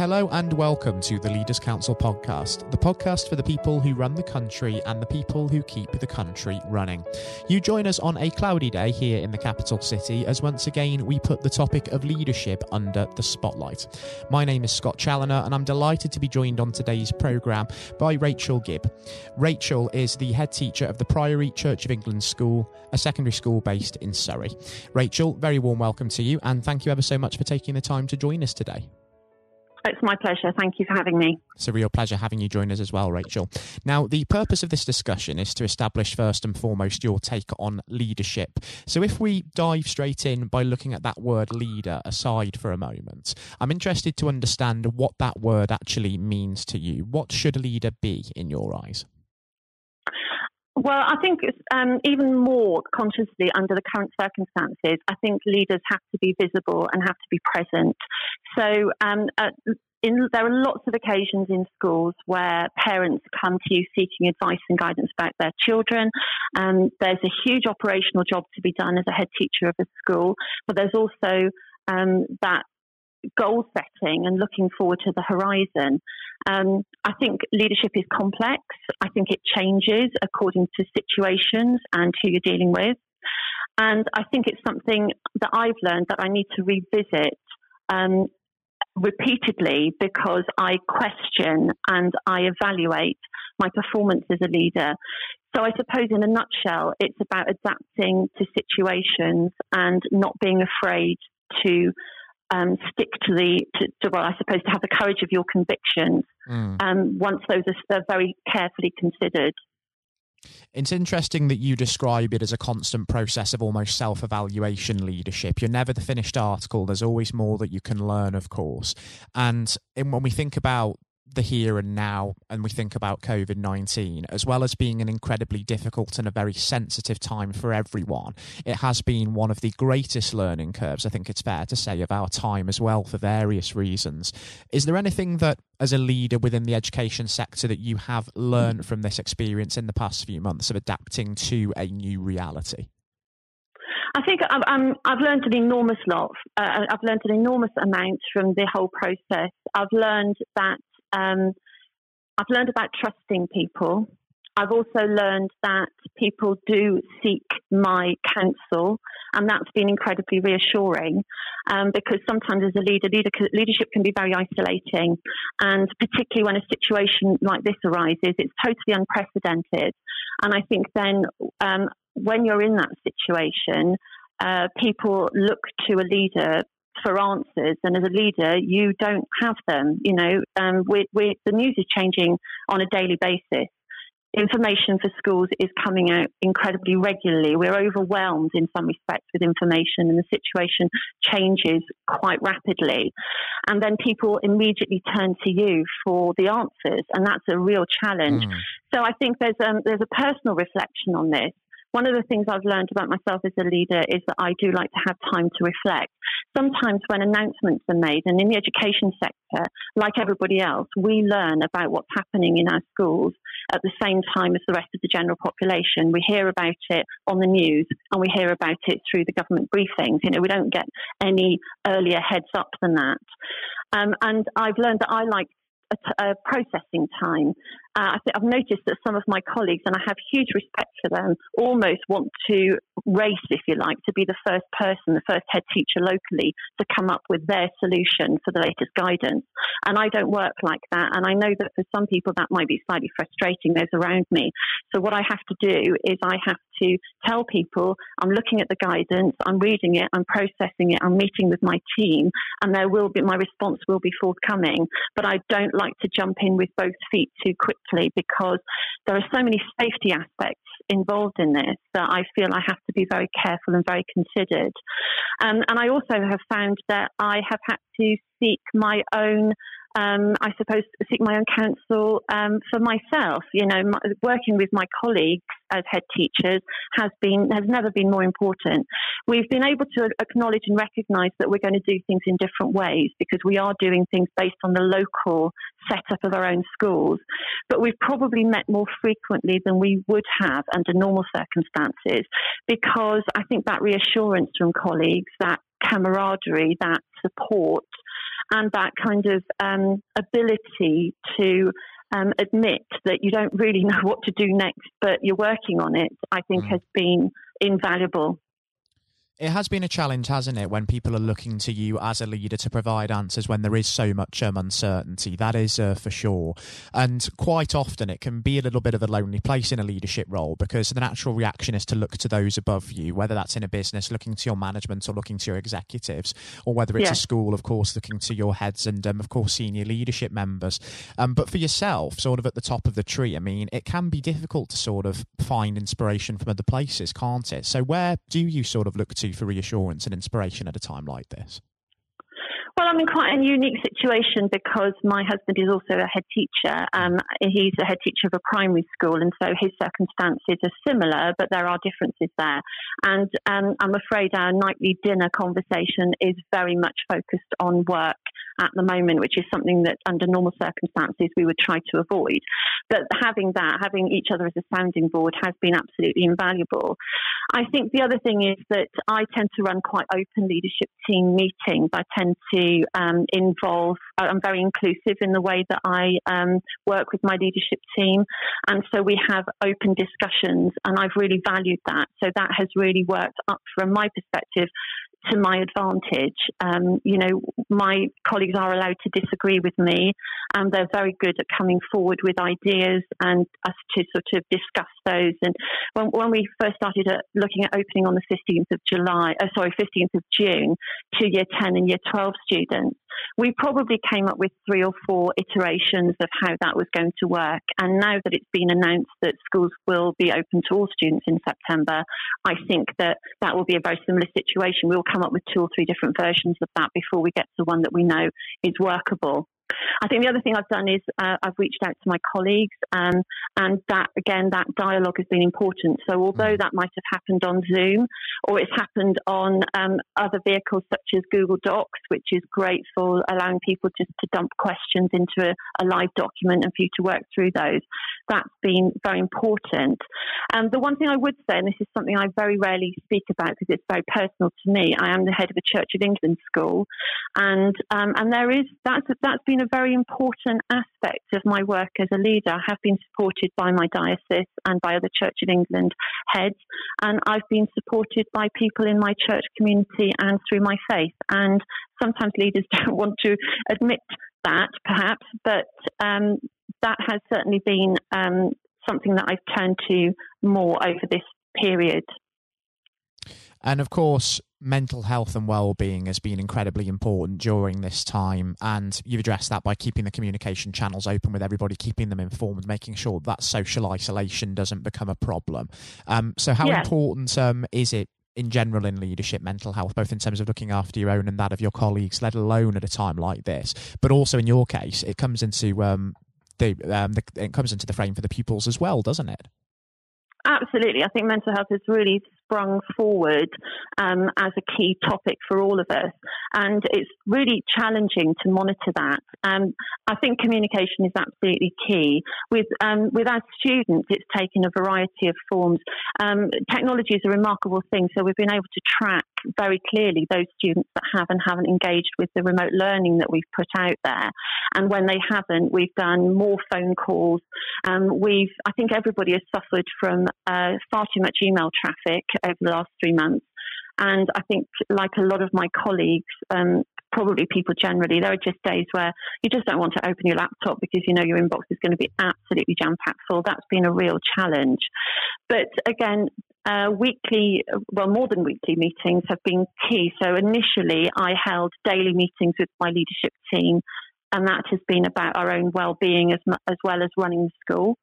Hello and welcome to the Leaders Council podcast, the podcast for the people who run the country and the people who keep the country running. You join us on a cloudy day here in the capital city as once again we put the topic of leadership under the spotlight. My name is Scott Challoner and I'm delighted to be joined on today's programme by Rachel Gibb. Rachel is the head teacher of the Priory Church of England School, a secondary school based in Surrey. Rachel, very warm welcome to you and thank you ever so much for taking the time to join us today. It's my pleasure. Thank you for having me. It's a real pleasure having you join us as well, Rachel. Now, the purpose of this discussion is to establish first and foremost your take on leadership. So, if we dive straight in by looking at that word leader aside for a moment, I'm interested to understand what that word actually means to you. What should a leader be in your eyes? Well, I think um, even more consciously under the current circumstances, I think leaders have to be visible and have to be present. So, um, uh, in, there are lots of occasions in schools where parents come to you seeking advice and guidance about their children. Um, there's a huge operational job to be done as a head teacher of a school, but there's also um, that goal setting and looking forward to the horizon. Um, I think leadership is complex. I think it changes according to situations and who you're dealing with. And I think it's something that I've learned that I need to revisit um, repeatedly because I question and I evaluate my performance as a leader. So I suppose in a nutshell, it's about adapting to situations and not being afraid to um, stick to the, to, to, well, I suppose, to have the courage of your convictions mm. um, once those are, are very carefully considered. It's interesting that you describe it as a constant process of almost self evaluation leadership. You're never the finished article. There's always more that you can learn, of course. And when we think about the here and now and we think about COVID 19, as well as being an incredibly difficult and a very sensitive time for everyone, it has been one of the greatest learning curves, I think it's fair to say, of our time as well for various reasons. Is there anything that, as a leader within the education sector, that you have learned from this experience in the past few months of adapting to a new reality? I think I've, um, I've learned an enormous lot. Uh, I've learned an enormous amount from the whole process. I've learned that um, I've learned about trusting people. I've also learned that people do seek my counsel, and that's been incredibly reassuring um, because sometimes as a leader, leader, leadership can be very isolating, and particularly when a situation like this arises, it's totally unprecedented. And I think then um, when you're in that situation, uh, people look to a leader for answers, and as a leader, you don't have them. You know, um, we're, we're, the news is changing on a daily basis. Information for schools is coming out incredibly regularly. We're overwhelmed in some respects with information, and the situation changes quite rapidly. And then people immediately turn to you for the answers, and that's a real challenge. Mm. So I think there's um, there's a personal reflection on this one of the things I've learned about myself as a leader is that I do like to have time to reflect. Sometimes when announcements are made, and in the education sector, like everybody else, we learn about what's happening in our schools at the same time as the rest of the general population. We hear about it on the news and we hear about it through the government briefings. You know, we don't get any earlier heads up than that. Um, and I've learned that I like a, processing time. Uh, I think I've noticed that some of my colleagues, and I have huge respect for them, almost want to race, if you like, to be the first person, the first head teacher locally to come up with their solution for the latest guidance. And I don't work like that. And I know that for some people that might be slightly frustrating, those around me. So what I have to do is I have to tell people I'm looking at the guidance, I'm reading it, I'm processing it, I'm meeting with my team, and there will be my response will be forthcoming. But I don't like to jump in with both feet too quickly because there are so many safety aspects involved in this that I feel I have to be very careful and very considered. Um, and I also have found that I have had to seek my own um, I suppose, seek my own counsel um, for myself. You know, my, working with my colleagues as head teachers has been has never been more important. We've been able to acknowledge and recognise that we're going to do things in different ways because we are doing things based on the local setup of our own schools. But we've probably met more frequently than we would have under normal circumstances because I think that reassurance from colleagues, that camaraderie, that support and that kind of um, ability to um, admit that you don't really know what to do next, but you're working on it, I think mm. has been invaluable. It has been a challenge, hasn't it, when people are looking to you as a leader to provide answers when there is so much um, uncertainty. That is uh, for sure. And quite often it can be a little bit of a lonely place in a leadership role because the natural reaction is to look to those above you, whether that's in a business, looking to your management or looking to your executives, or whether it's yeah. a school, of course, looking to your heads and, um, of course, senior leadership members. Um, but for yourself, sort of at the top of the tree, I mean, it can be difficult to sort of find inspiration from other places, can't it? So where do you sort of look to for reassurance and inspiration at a time like this? Well, I'm in quite a unique situation because my husband is also a head teacher. Um, he's a head teacher of a primary school, and so his circumstances are similar, but there are differences there. And um, I'm afraid our nightly dinner conversation is very much focused on work at the moment, which is something that under normal circumstances we would try to avoid. But having that, having each other as a sounding board has been absolutely invaluable. I think the other thing is that I tend to run quite open leadership team meetings. I tend to um, involve, I'm very inclusive in the way that I um, work with my leadership team. And so we have open discussions, and I've really valued that. So that has really worked up from my perspective to my advantage. Um, you know, my colleagues are allowed to disagree with me, and they're very good at coming forward with ideas and us to sort of discuss those. And when, when we first started at looking at opening on the 15th of July, uh, sorry, 15th of June to year 10 and year 12 students, we probably came up with three or four iterations of how that was going to work. And now that it's been announced that schools will be open to all students in September, I think that that will be a very similar situation. We'll come up with two or three different versions of that before we get to one that we know is workable. I think the other thing I've done is uh, I've reached out to my colleagues, um, and that again, that dialogue has been important. So although mm. that might have happened on Zoom, or it's happened on um, other vehicles such as Google Docs, which is great for allowing people just to dump questions into a, a live document and for you to work through those, that's been very important. Um, the one thing I would say, and this is something I very rarely speak about because it's very personal to me, I am the head of a Church of England school, and um, and there is that's that's been a very important aspect of my work as a leader. I have been supported by my diocese and by other Church of England heads, and I've been supported by people in my church community and through my faith. And sometimes leaders don't want to admit that, perhaps, but um, that has certainly been um, something that I've turned to more over this period. And of course, mental health and well-being has been incredibly important during this time and you've addressed that by keeping the communication channels open with everybody keeping them informed making sure that social isolation doesn't become a problem um, so how yeah. important um, is it in general in leadership mental health both in terms of looking after your own and that of your colleagues let alone at a time like this but also in your case it comes into um, the, um, the it comes into the frame for the pupils as well doesn't it Absolutely. I think mental health is really sprung forward um, as a key topic for all of us. And it's really challenging to monitor that. Um, I think communication is absolutely key. With, um, with our students, it's taken a variety of forms. Um, technology is a remarkable thing, so we've been able to track very clearly those students that have and haven't engaged with the remote learning that we've put out there. And when they haven't, we've done more phone calls. Um, we've, I think everybody has suffered from uh, far too much email traffic over the last three months. And I think, like a lot of my colleagues, um, probably people generally, there are just days where you just don't want to open your laptop because you know your inbox is going to be absolutely jam packed full. That's been a real challenge. But again, uh, weekly, well, more than weekly meetings have been key. So initially, I held daily meetings with my leadership team and that has been about our own well-being as, as well as running the school.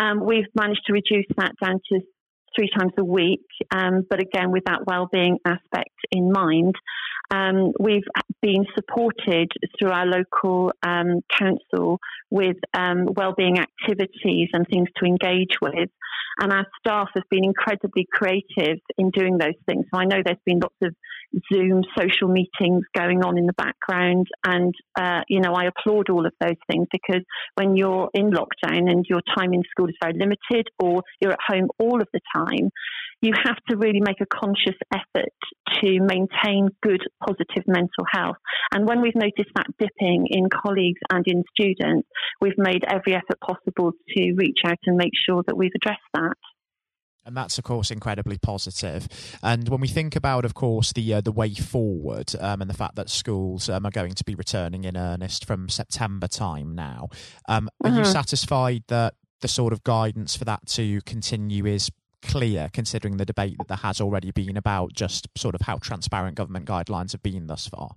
Um, we've managed to reduce that down to three times a week, um, but again with that well-being aspect in mind. Um, we've been supported through our local um, council with um, well-being activities and things to engage with, and our staff have been incredibly creative in doing those things. So I know there's been lots of Zoom social meetings going on in the background. And, uh, you know, I applaud all of those things because when you're in lockdown and your time in school is very limited or you're at home all of the time, you have to really make a conscious effort to maintain good, positive mental health. And when we've noticed that dipping in colleagues and in students, we've made every effort possible to reach out and make sure that we've addressed that. And that's of course incredibly positive. And when we think about, of course, the uh, the way forward um, and the fact that schools um, are going to be returning in earnest from September time now, um, are you mm-hmm. satisfied that the sort of guidance for that to continue is clear, considering the debate that there has already been about just sort of how transparent government guidelines have been thus far?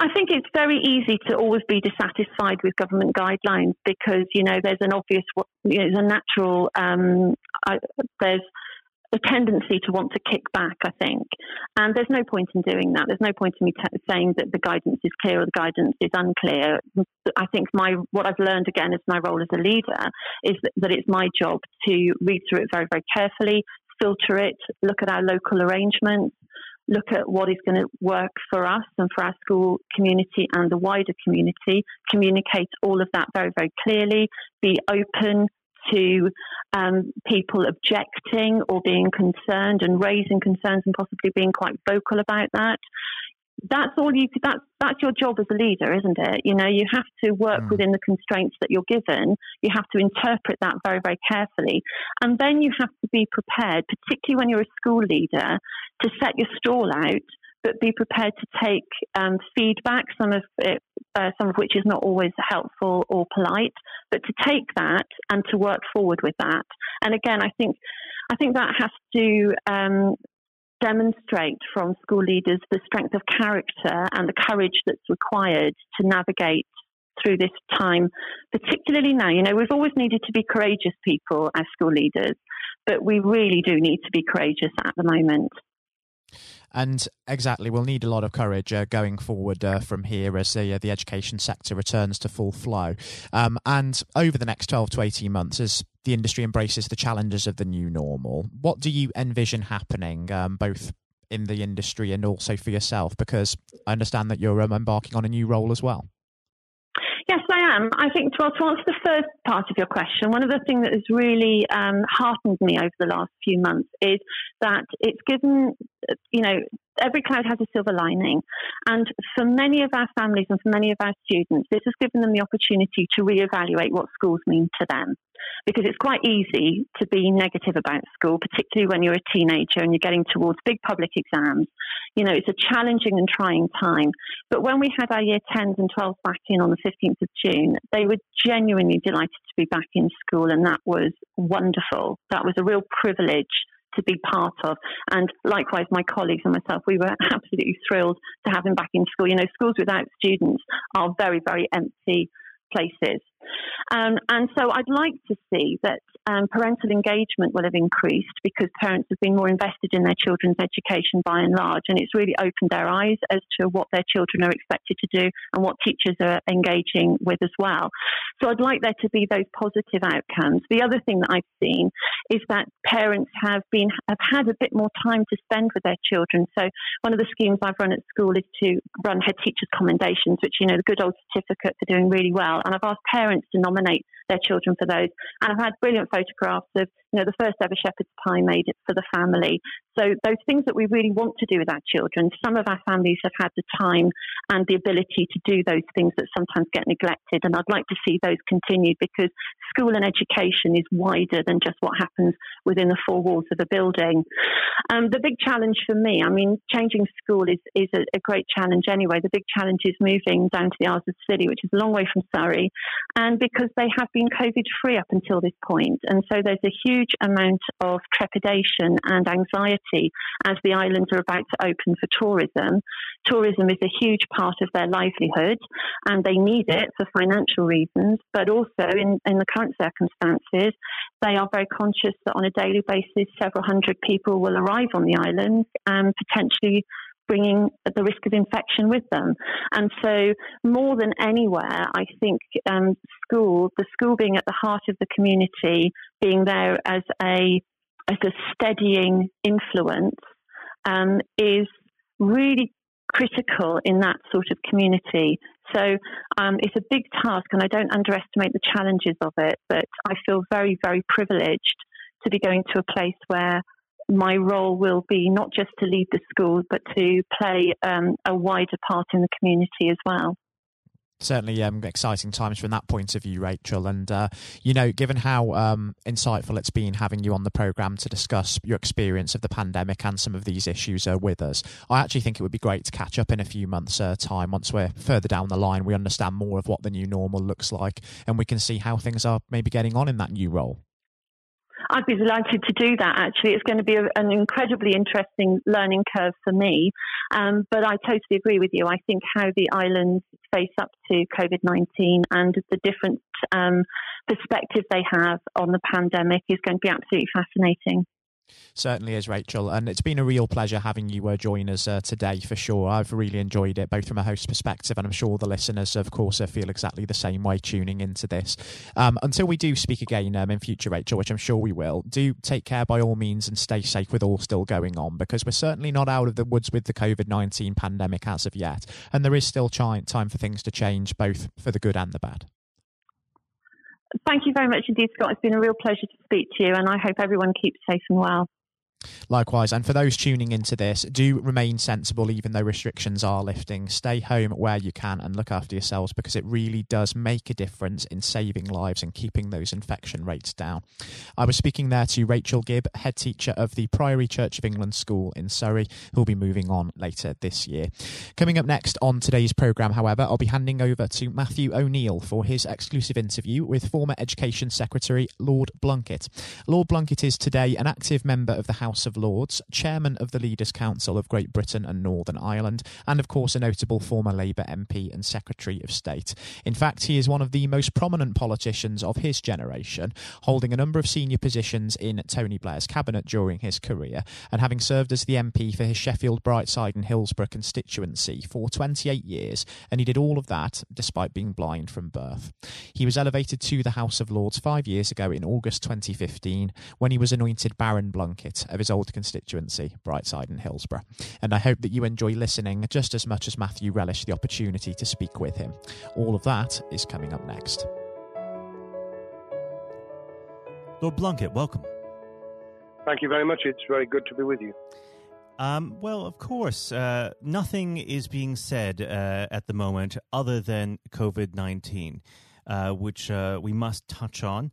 I think it's very easy to always be dissatisfied with government guidelines because you know there's an obvious, you know, there's a natural, um, uh, there's a tendency to want to kick back, I think. And there's no point in doing that. There's no point in me t- saying that the guidance is clear or the guidance is unclear. I think my what I've learned again as my role as a leader is that, that it's my job to read through it very, very carefully, filter it, look at our local arrangements, look at what is going to work for us and for our school community and the wider community, communicate all of that very, very clearly, be open to um, people objecting or being concerned and raising concerns and possibly being quite vocal about that. That's all you. That's that's your job as a leader, isn't it? You know, you have to work mm. within the constraints that you're given. You have to interpret that very, very carefully, and then you have to be prepared, particularly when you're a school leader, to set your stall out but be prepared to take um, feedback, some of it, uh, some of which is not always helpful or polite, but to take that and to work forward with that. And again, I think I think that has to um, demonstrate from school leaders the strength of character and the courage that's required to navigate through this time, particularly now. You know, we've always needed to be courageous people as school leaders, but we really do need to be courageous at the moment. And exactly, we'll need a lot of courage uh, going forward uh, from here as the, uh, the education sector returns to full flow. Um, and over the next 12 to 18 months, as the industry embraces the challenges of the new normal, what do you envision happening, um, both in the industry and also for yourself? Because I understand that you're um, embarking on a new role as well. Yes, I am. I think to, to answer the first part of your question, one of the things that has really um, heartened me over the last few months is that it's given, you know, every cloud has a silver lining. And for many of our families and for many of our students, this has given them the opportunity to reevaluate what schools mean to them because it's quite easy to be negative about school, particularly when you're a teenager and you're getting towards big public exams. You know, it's a challenging and trying time. But when we had our year 10s and 12s back in on the 15th of June, they were genuinely delighted to be back in school, and that was wonderful. That was a real privilege to be part of. And likewise, my colleagues and myself, we were absolutely thrilled to have him back in school. You know, schools without students are very, very empty places. Um, and so I'd like to see that um, parental engagement will have increased because parents have been more invested in their children's education by and large, and it's really opened their eyes as to what their children are expected to do and what teachers are engaging with as well. So I'd like there to be those positive outcomes. The other thing that I've seen is that parents have been have had a bit more time to spend with their children. So one of the schemes I've run at school is to run head teachers commendations, which you know the good old certificate for doing really well, and I've asked parents to nominate their children for those. And I've had brilliant photographs of, you know, the first ever shepherd's pie made for the family. So those things that we really want to do with our children, some of our families have had the time and the ability to do those things that sometimes get neglected. And I'd like to see those continued because school and education is wider than just what happens within the four walls of a building. Um, the big challenge for me, I mean, changing school is, is a, a great challenge anyway. The big challenge is moving down to the Isles of Scilly, which is a long way from Surrey. And because they have been COVID free up until this point. And so there's a huge amount of trepidation and anxiety as the islands are about to open for tourism. Tourism is a huge part of their livelihood and they need it for financial reasons, but also in, in the current circumstances, they are very conscious that on a daily basis, several hundred people will arrive on the islands and potentially bringing the risk of infection with them. And so, more than anywhere, I think um, school, the school being at the heart of the community, being there as a as a steadying influence, um, is really critical in that sort of community. So um, it's a big task, and I don't underestimate the challenges of it. But I feel very, very privileged to be going to a place where my role will be not just to lead the school, but to play um, a wider part in the community as well certainly um, exciting times from that point of view, Rachel. And, uh, you know, given how um, insightful it's been having you on the programme to discuss your experience of the pandemic and some of these issues uh, with us, I actually think it would be great to catch up in a few months' uh, time once we're further down the line. We understand more of what the new normal looks like and we can see how things are maybe getting on in that new role. I'd be delighted to do that. Actually, it's going to be a, an incredibly interesting learning curve for me. Um, but I totally agree with you. I think how the islands face up to COVID nineteen and the different um, perspectives they have on the pandemic is going to be absolutely fascinating. Certainly is, Rachel. And it's been a real pleasure having you uh, join us uh, today for sure. I've really enjoyed it, both from a host perspective, and I'm sure the listeners, of course, uh, feel exactly the same way tuning into this. Um, until we do speak again um, in future, Rachel, which I'm sure we will, do take care by all means and stay safe with all still going on because we're certainly not out of the woods with the COVID 19 pandemic as of yet. And there is still time for things to change, both for the good and the bad. Thank you very much indeed, Scott. It's been a real pleasure to speak to you, and I hope everyone keeps safe and well. Likewise, and for those tuning into this, do remain sensible even though restrictions are lifting. Stay home where you can and look after yourselves because it really does make a difference in saving lives and keeping those infection rates down. I was speaking there to Rachel Gibb, head teacher of the Priory Church of England School in Surrey, who will be moving on later this year. Coming up next on today's programme, however, I'll be handing over to Matthew O'Neill for his exclusive interview with former Education Secretary Lord Blunkett. Lord Blunkett is today an active member of the House House of Lords, chairman of the Leaders' Council of Great Britain and Northern Ireland, and of course a notable former Labour MP and Secretary of State. In fact, he is one of the most prominent politicians of his generation, holding a number of senior positions in Tony Blair's cabinet during his career, and having served as the MP for his Sheffield, Brightside, and Hillsborough constituency for 28 years, and he did all of that despite being blind from birth. He was elevated to the House of Lords five years ago in August 2015 when he was anointed Baron Blunkett of his old constituency, Brightside and Hillsborough. And I hope that you enjoy listening just as much as Matthew relished the opportunity to speak with him. All of that is coming up next. Lord Blunkett, welcome. Thank you very much. It's very good to be with you. Um, well, of course, uh, nothing is being said uh, at the moment other than COVID 19, uh, which uh, we must touch on.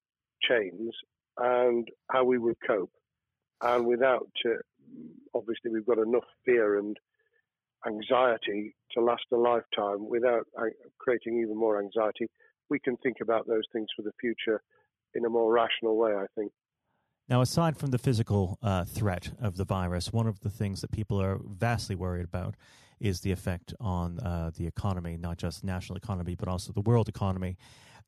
chains and how we would cope. And without, uh, obviously, we've got enough fear and anxiety to last a lifetime without uh, creating even more anxiety. We can think about those things for the future in a more rational way, I think. Now, aside from the physical uh, threat of the virus, one of the things that people are vastly worried about is the effect on uh, the economy, not just national economy, but also the world economy.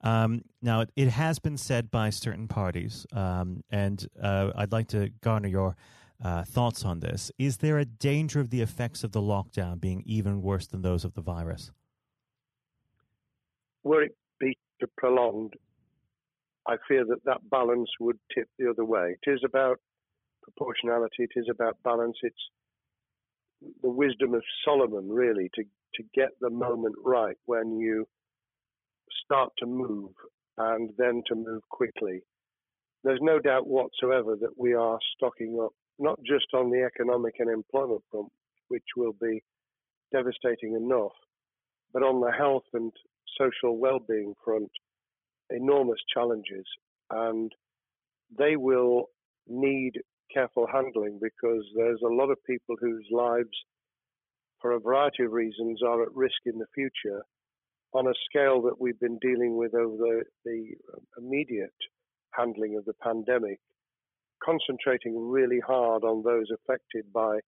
Um, now, it, it has been said by certain parties, um, and uh, I'd like to garner your uh, thoughts on this. Is there a danger of the effects of the lockdown being even worse than those of the virus? Were it be prolonged, I fear that that balance would tip the other way. It is about proportionality. It is about balance. It's the wisdom of Solomon, really, to to get the moment right when you start to move and then to move quickly. There's no doubt whatsoever that we are stocking up, not just on the economic and employment front, which will be devastating enough, but on the health and social well-being front, enormous challenges, and they will need careful handling because there's a lot of people whose lives, for a variety of reasons, are at risk in the future on a scale that we've been dealing with over the, the um, immediate handling of the pandemic, concentrating really hard on those affected by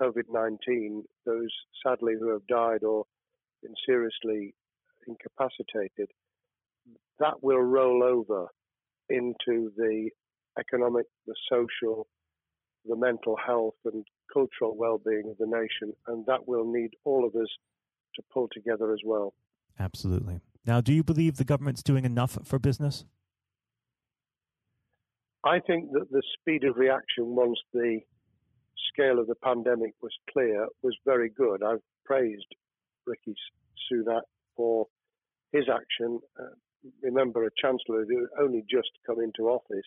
COVID 19, those sadly who have died or been seriously incapacitated, that will roll over into the economic, the social, the mental health, and cultural well being of the nation. And that will need all of us to pull together as well. Absolutely. Now, do you believe the government's doing enough for business? I think that the speed of reaction once the scale of the pandemic was clear was very good. I've praised Rishi Sunak for his action. Uh, remember, a chancellor who only just come into office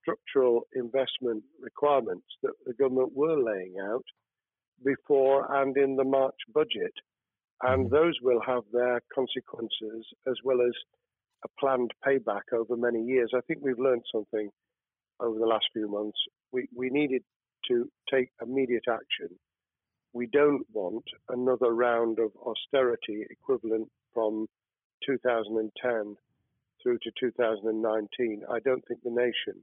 structural investment requirements that the government were laying out before and in the March budget. And mm-hmm. those will have their consequences as well as a planned payback over many years. I think we've learned something over the last few months. We, we needed to take immediate action. We don't want another round of austerity equivalent from 2010 through to 2019. I don't think the nation,